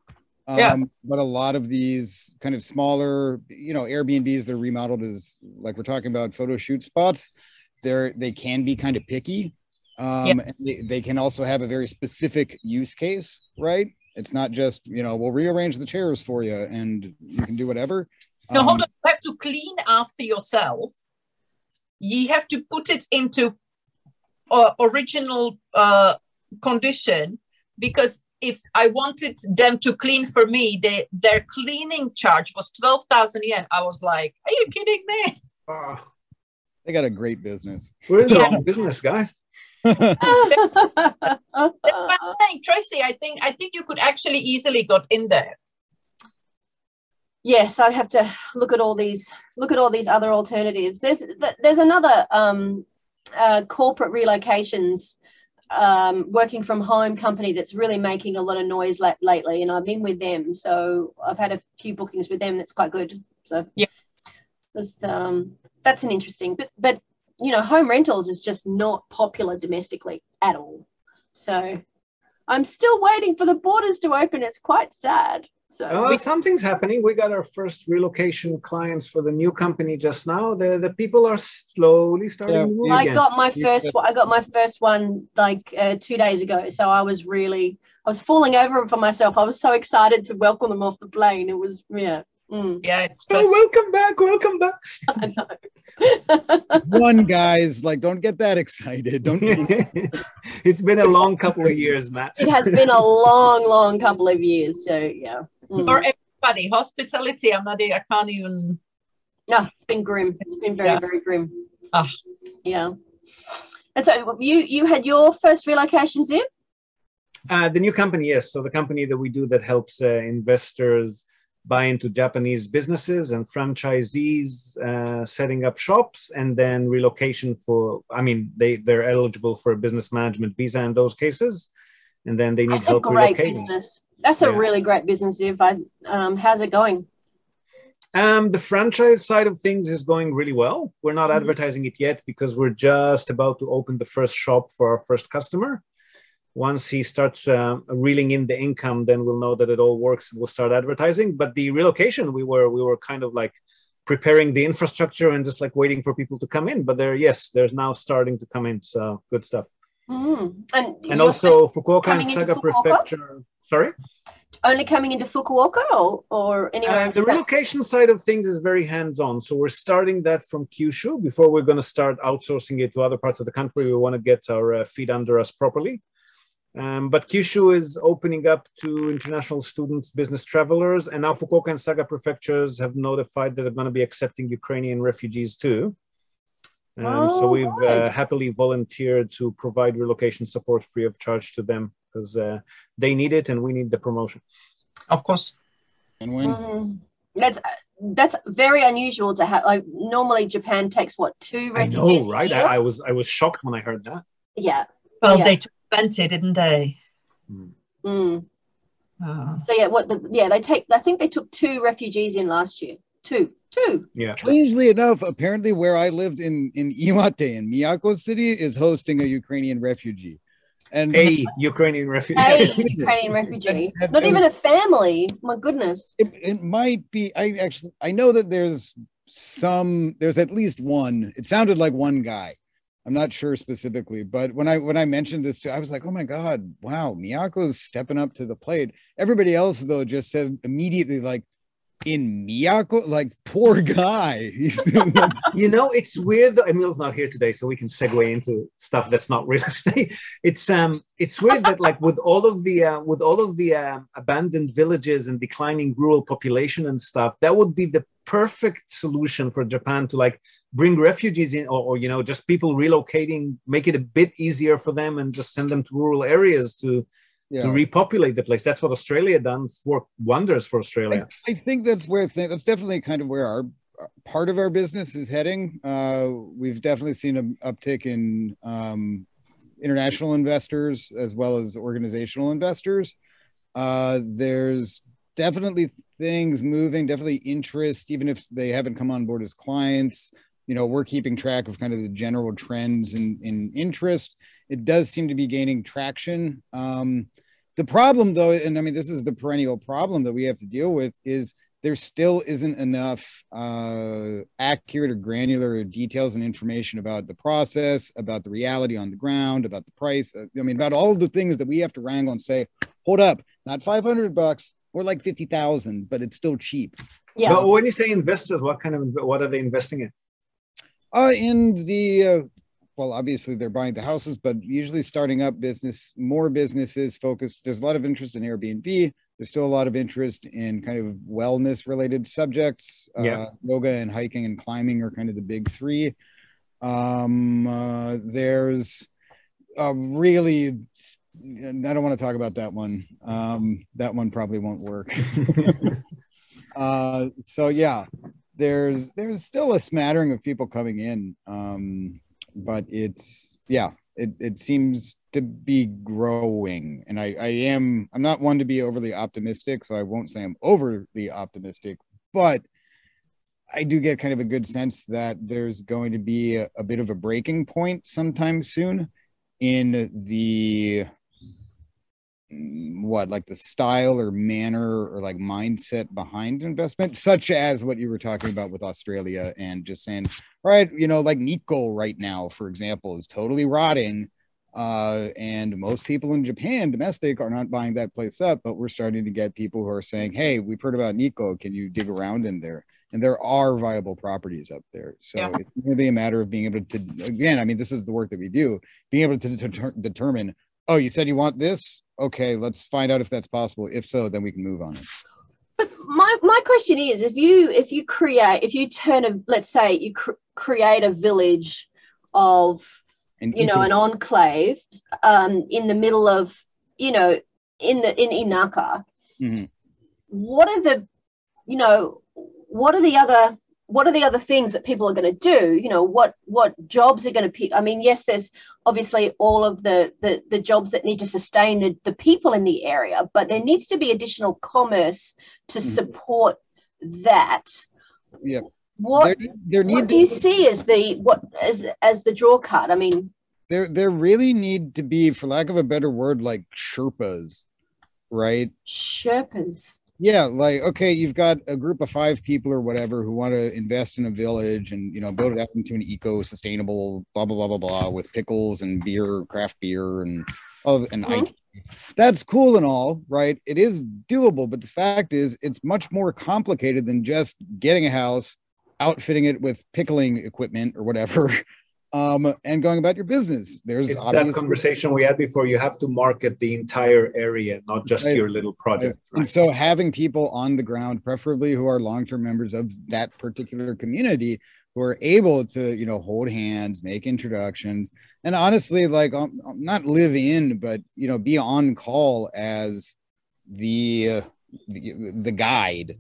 Um, Yeah. But a lot of these kind of smaller, you know, Airbnbs that are remodeled as like we're talking about photo shoot spots, they're they can be kind of picky. Um, Yeah. and they, they can also have a very specific use case, right? It's not just, you know, we'll rearrange the chairs for you and you can do whatever. No, Um, hold on. You have to clean after yourself. You have to put it into uh, original uh, condition because if I wanted them to clean for me, they, their cleaning charge was 12,000 yen. I was like, are you kidding me? Ah, They got a great business. we're in the Yeah. wrong business, guys. That's saying. Tracey, I think I think you could actually easily got in there. yes, I have to look at all these look at all these other alternatives. There's there's another um, uh, corporate relocations um, working from home company that's really making a lot of noise la- lately, and I've been with them, so I've had a few bookings with them. That's quite good. So Yeah. there's, um, that's an interesting, but but you know, home rentals is just not popular domestically at all. So I'm still waiting for the borders to open. It's quite sad. So Uh, something's happening. We got our first relocation clients for the new company just now. The the people are slowly starting Yeah. to move I again. got my first said- one. I got my first one like uh, two days ago. So I was really, I was falling over for myself. I was so excited to welcome them off the plane. It was, yeah. Mm, Yeah, it's Oh, welcome back, welcome back. One guys, like, don't get that excited. Don't it's been a long couple of years, Matt. it has been a long, long couple of years. So yeah. Mm. for everybody. Hospitality, I'm not. I can't even. No, it's been grim. It's been very, Yeah. very grim. Ah. Yeah. And so you you had your first relocation, Ziv? Uh, the new company, yes. So the company that we do that helps uh, investors buy into Japanese businesses and franchisees uh, setting up shops, and then relocation for. I mean, they they're eligible for a business management visa in those cases, and then they need That's help great relocating. business. That's a really great business. If I, um, how's it going? Um, the franchise side of things is going really well. We're not Mhm. advertising it yet because we're just about to open the first shop for our first customer. Once he starts um, reeling in the income, then we'll know that it all works and we'll start advertising. But the relocation, we were we were kind of like preparing the infrastructure and just like waiting for people to come in. But they're yes, they're now starting to come in. So good stuff. Mm. And, And also Fukuoka and Saga Fukuoka? Prefecture. Sorry. only coming into Fukuoka or, or anywhere? Uh, the relocation side of things is very hands-on. So we're starting that from Kyushu before we're going to start outsourcing it to other parts of the country. We want to get our uh, feet under us properly. Um, but Kyushu is opening up to international students, business travelers, and now Fukuoka and Saga prefectures have notified that they're going to be accepting Ukrainian refugees too. Um, so Oh, we've uh, happily volunteered to provide relocation support free of charge to them because uh, they need it and we need the promotion. Of course. And when Mm. That's that's very unusual to have. Like normally, Japan takes what two refugees? I know, right? I, I was I was shocked when I heard that. yeah. Well, Yeah. they took 20, didn't they? Mm. Uh, So yeah, what? The, yeah, they take. I think they took two refugees in last year. Two, two. Yeah. strangely enough, apparently where I lived in in Iwate in Miyako City is hosting a Ukrainian refugee. And A Ukrainian refugee. A Ukrainian refugee. Not even a family. My goodness. it, it might be i actually i know that there's some there's at least one it sounded like one guy i'm not sure specifically but when i when i mentioned this to i was like oh my god wow miyako's stepping up to the plate. Everybody else though just said immediately like in miyako like poor guy You know, it's weird that Emil's not here today, so we can segue into stuff that's not real estate. It's um, it's weird that like with all of the uh, with all of the uh, abandoned villages and declining rural population and stuff, that would be the perfect solution for Japan to like bring refugees in, or, or you know, just people relocating, make it a bit easier for them, and just send them to rural areas to yeah. to repopulate the place. That's what Australia done. work wonders for Australia. I think that's where th- that's definitely kind of where our part of our business is heading. Uh, we've definitely seen an uptick in um, international investors as well as organizational investors. Uh, there's definitely things moving, definitely interest, even if they haven't come on board as clients. You know, we're keeping track of kind of the general trends in, in interest. It does seem to be gaining traction. Um, the problem, though, and I mean, this is the perennial problem that we have to deal with, is there still isn't enough uh, accurate or granular details and information about the process, about the reality on the ground, about the price. uh, I mean, about all of the things that we have to wrangle and say, hold up, not 500 bucks or like 50,000, but it's still cheap. Yeah. But when you say investors, what kind of what are they investing in? Uh, in the, uh, well, obviously they're buying the houses, but usually starting up business, more businesses focused. There's a lot of interest in Airbnb. There's still a lot of interest in kind of wellness related subjects. Yeah. Uh, yoga and hiking and climbing are kind of the big three. Um, uh, there's a really, I don't want to talk about that one. Um, that one probably won't work. uh, so yeah, there's there's still a smattering of people coming in um but it's yeah it, it seems to be growing. And i i am i'm not one to be overly optimistic so i won't say i'm overly optimistic but i do get kind of a good sense that there's going to be a, a bit of a breaking point sometime soon in the what like the style or manner or like mindset behind investment such as what you were talking about with australia and just saying right you know like nico right now for example is totally rotting uh and most people in japan domestic are not buying that place up but we're starting to get people who are saying hey we've heard about nico can you dig around in there and there are viable properties up there. So Yeah. it's really a matter of being able to again i mean this is the work that we do being able to deter- determine oh you said you want this? Okay let's find out if that's possible. If so then we can move on. But my my question is, if you if you create if you turn a let's say you cr- create a village of and you know an enclave um, in the middle of you know, in the in Inaka, Mhm. what are the, you know, what are the other what are the other things that people are going to do you know what what jobs are going to pick i mean yes there's obviously all of the, the the jobs that need to sustain the, the people in the area but there needs to be additional commerce to Mhm. support that Yeah. what there, there what need do you to, see as the what as as the draw card i mean there there really need to be, for lack of a better word, like Sherpas, right? sherpas Yeah, like okay, you've got a group of five people or whatever who want to invest in a village and you know build it up into an eco-sustainable blah blah blah blah blah with pickles and beer, craft beer and oh and Mhm. IT. That's cool and all, right? It is doable, but the fact is it's much more complicated than just getting a house, outfitting it with pickling equipment or whatever. Um, and going about your business. There's It's obvious- that conversation we had before. You have to market the entire area, not just Right. your little project. And Right? so having people on the ground, preferably who are long-term members of that particular community, who are able to, you know, hold hands, make introductions, and honestly, like um, um, not live in, but you know, be on call as the uh, the, the guide,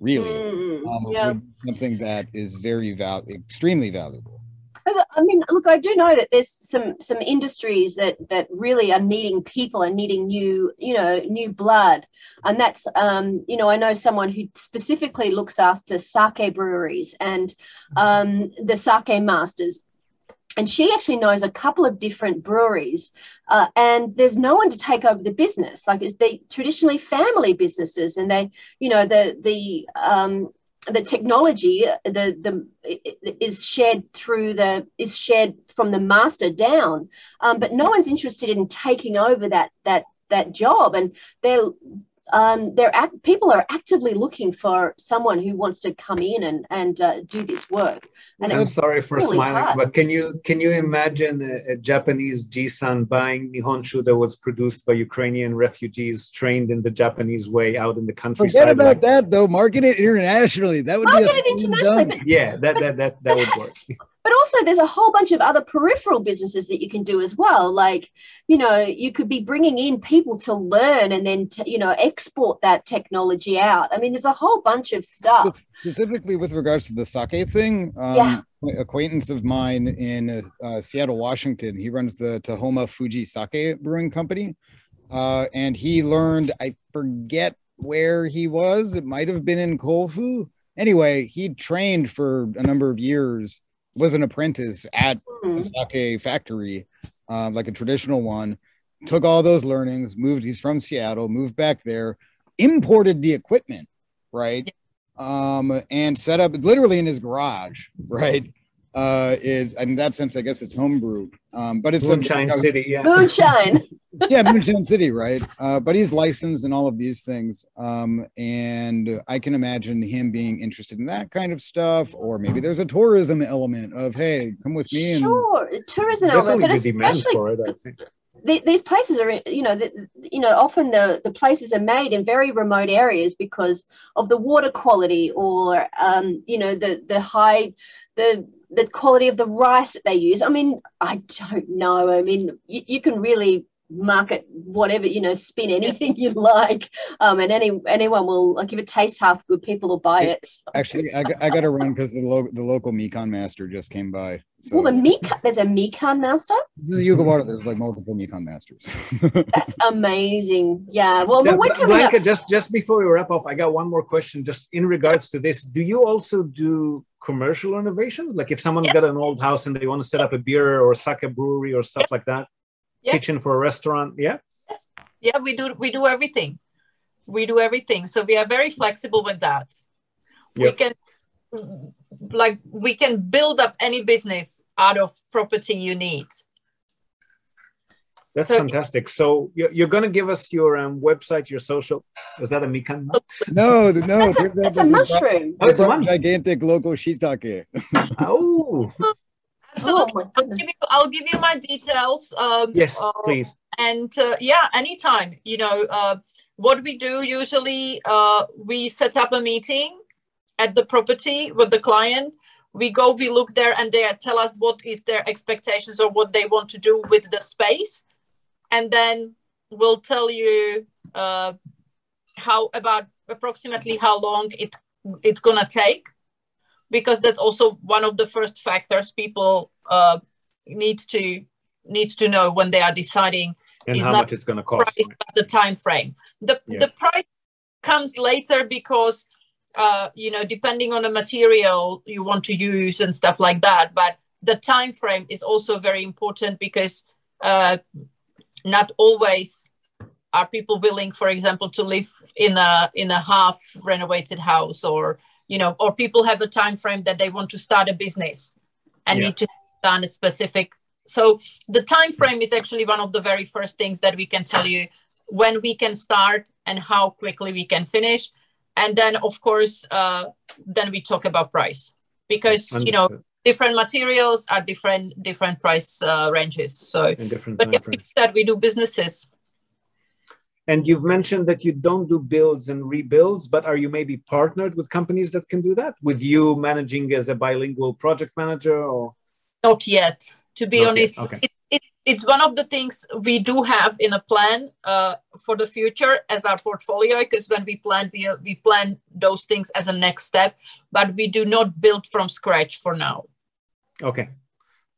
really. Mm, Um, yeah something that is very val extremely valuable. I mean, look, I do know that there's some some industries that that really are needing people and needing new, you know, new blood, and that's, um, you know, I know someone who specifically looks after sake breweries and um, the sake masters. And she actually knows a couple of different breweries, uh, and there's no one to take over the business. Like it's they traditionally family businesses, and they, you know, the the um, the technology the the is shared through the is shared from the master down. Um, but no one's interested in taking over that that that job. And they're um, they're act, people are actively looking for someone who wants to come in and and uh, do this work and I'm sorry for really smiling, hard. but can you can you imagine a, a Japanese Jisan buying Nihonshu that was produced by Ukrainian refugees trained in the Japanese way out in the countryside? Forget about like- that though. Market it internationally. That would market be a it internationally but yeah, that that that that would work. also there's a whole bunch of other peripheral businesses that you can do as well. Like you know you could be bringing in people to learn and then to, you know export that technology out. I mean there's a whole bunch of stuff. Specifically with regards to the sake thing um Yeah. acquaintance of mine in uh, seattle washington he runs the tahoma fuji sake brewing company. Uh, and he learned i forget where he was. It might have been in kofu. Anyway he trained for a number of years was an apprentice at Hmm. a sake factory, um, like a traditional one. Took all those learnings, moved. He's from Seattle, moved back there, imported the equipment, right? Um, and set up literally in his garage, right? Uh, it in that sense, I guess it's homebrew, um, but it's a- Moonshine City, yeah. moonshine yeah, Moonshine City, right? Uh, but he's licensed and all of these things. Um, and I can imagine him being interested in that kind of stuff, or maybe there's a tourism element of, hey, come with me and sure tourism element, Definitely but especially for it, I think. the, these places are you know the, you know often the the places are made in very remote areas because of the water quality or um, you know the the high the the quality of the rice that they use. I mean i don't know. I mean you, you can really market whatever you know spin anything you like um and any anyone will like if it tastes half good people will buy it actually I, got- I got to run because the, lo- the local Mikan master just came by. So well the mikan there's a mikan master this is Yugawara. There's like multiple Mikan masters. that's amazing yeah well Yeah, we're Bl- coming up Blanka, just just before we wrap off, I got one more question. Just in regards to this, do you also do commercial renovations? Like if someone Yeah. got an old house and they want to set up a beer or sake brewery or stuff like that, Yeah. kitchen for a restaurant, yeah. yes. yeah we do we do everything we do everything so we are very flexible with that we can like we can build up any business out of property you need That's So- fantastic. So you're, you're going to give us your um, website, your social. Is that a Mikan? no, no, that's a, turns that's that a they brought- mushroom Oh, it's a gigantic local shiitake. Oh, absolutely Oh I'll give, you, I'll give you my details um, yes, uh, please. and uh, yeah anytime you know uh, what we do usually uh, we set up a meeting at the property with the client. We go we look there and they tell us what is their expectations or what they want to do with the space. And then we'll tell you uh, how about approximately how long it it's gonna take, because that's also one of the first factors people uh, need to need to know when they are deciding And Is how much it's going to cost. price, but the time frame. The Yeah. the price comes later because uh, you know depending on the material you want to use and stuff like that. But the time frame is also very important because uh, not always are people willing, for example, to live in a in a half renovated house or you know or people have a time frame that they want to start a business and Yeah. need to done a specific so the time frame is actually one of the very first things that we can tell you when we can start and how quickly we can finish and then of course uh, then we talk about price because you know different materials are different different price uh, ranges so different but yeah, we frames. do that we do businesses And you've mentioned that you don't do builds and rebuilds, but are you maybe partnered with companies that can do that? With you managing as a bilingual project manager or not yet to be Not yet, honest okay. it, it, it's one of the things we do have in a plan uh, for the future as our portfolio because when we plan we, we plan those things as a next step but we do not build from scratch for now okay.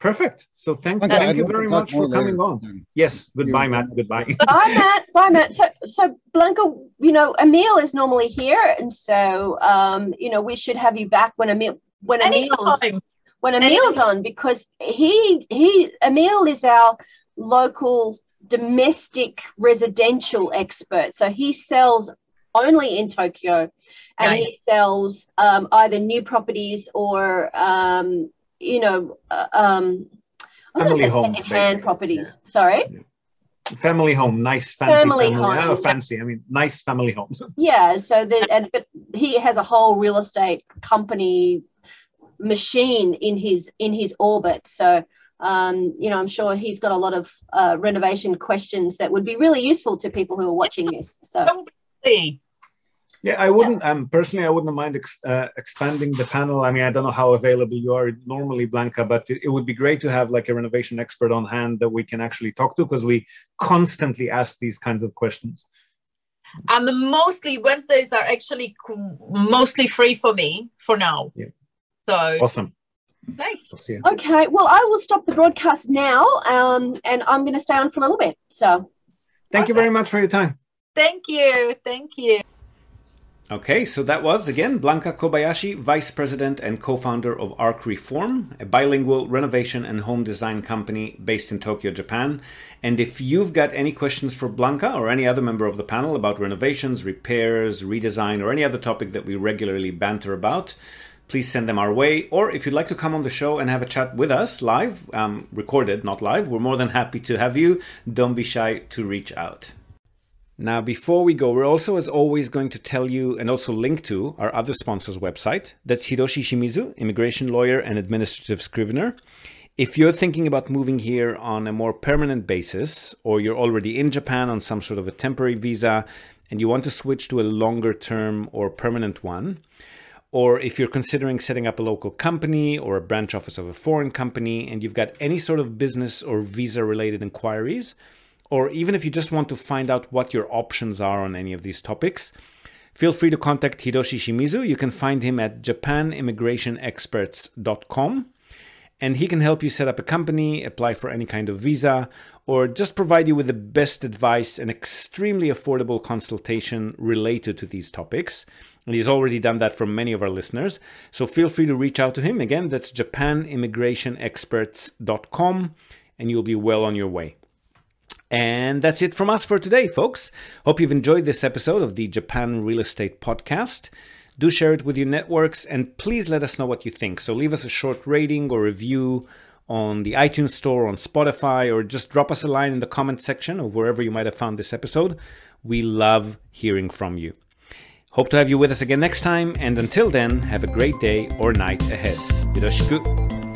Perfect. So thank, Okay, thank you very much for coming later. on. Yes. Goodbye, Matt. Goodbye. Bye, Matt. Bye, Matt. So, so Blanka, you know, Emil is normally here, and so, um, you know, we should have you back when Emil when Emil's anytime when Emil's on because he he Emil is our local domestic residential expert. So he sells only in Tokyo, and he sells um, either new properties or um, you know. Uh, um, I was gonna Family homes, secondhand basically, properties. Sorry. family home, nice fancy Family family. home, oh, fancy. I mean, nice family homes. Yeah, so the and but he has a whole real estate company machine in his in his orbit. So um, you know, I'm sure he's got a lot of uh, renovation questions that would be really useful to people who are watching this. So Probably. Yeah, I wouldn't. Um, personally, I wouldn't mind ex- uh, expanding the panel. I mean, I don't know how available you are normally, Blanka, but it, it would be great to have like a renovation expert on hand that we can actually talk to because we constantly ask these kinds of questions. Um, mostly Wednesdays are actually c- mostly free for me for now. Yeah. So Awesome. nice. We'll see you. okay, well, I will stop the broadcast now, um, and I'm going to stay on for a little bit. So Thank you very much for your time. Thank you. Thank you. Okay, so that was again Blanka Kobayashi, Vice President and co founder of Ark Reform, a bilingual renovation and home design company based in Tokyo, Japan. And if you've got any questions for Blanka or any other member of the panel about renovations, repairs, redesign, or any other topic that we regularly banter about, please send them our way. Or if you'd like to come on the show and have a chat with us live, um, recorded, not live, we're more than happy to have you. Don't be shy to reach out. Now, before we go, we're also, as always, going to tell you and also link to our other sponsor's website. That's Hiroshi Shimizu, immigration lawyer and administrative scrivener. If you're thinking about moving here on a more permanent basis, or you're already in Japan on some sort of a temporary visa and you want to switch to a longer term or permanent one, or if you're considering setting up a local company or a branch office of a foreign company and you've got any sort of business or visa related inquiries, or even if you just want to find out what your options are on any of these topics, feel free to contact Hiroshi Shimizu. You can find him at japanimmigrationexperts.com and he can help you set up a company, apply for any kind of visa, or just provide you with the best advice and extremely affordable consultation related to these topics. And he's already done that for many of our listeners. So feel free to reach out to him. Again, that's japanimmigrationexperts.com, and you'll be well on your way. And that's it from us for today, folks. Hope you've enjoyed this episode of the Japan Real Estate Podcast. Do share it with your networks and please let us know what you think. So leave us a short rating or review on the iTunes Store, on Spotify, or just drop us a line in the comment section or wherever you might have found this episode. We love hearing from you. Hope to have you with us again next time, and until then, have a great day or night ahead. Yoroshiku.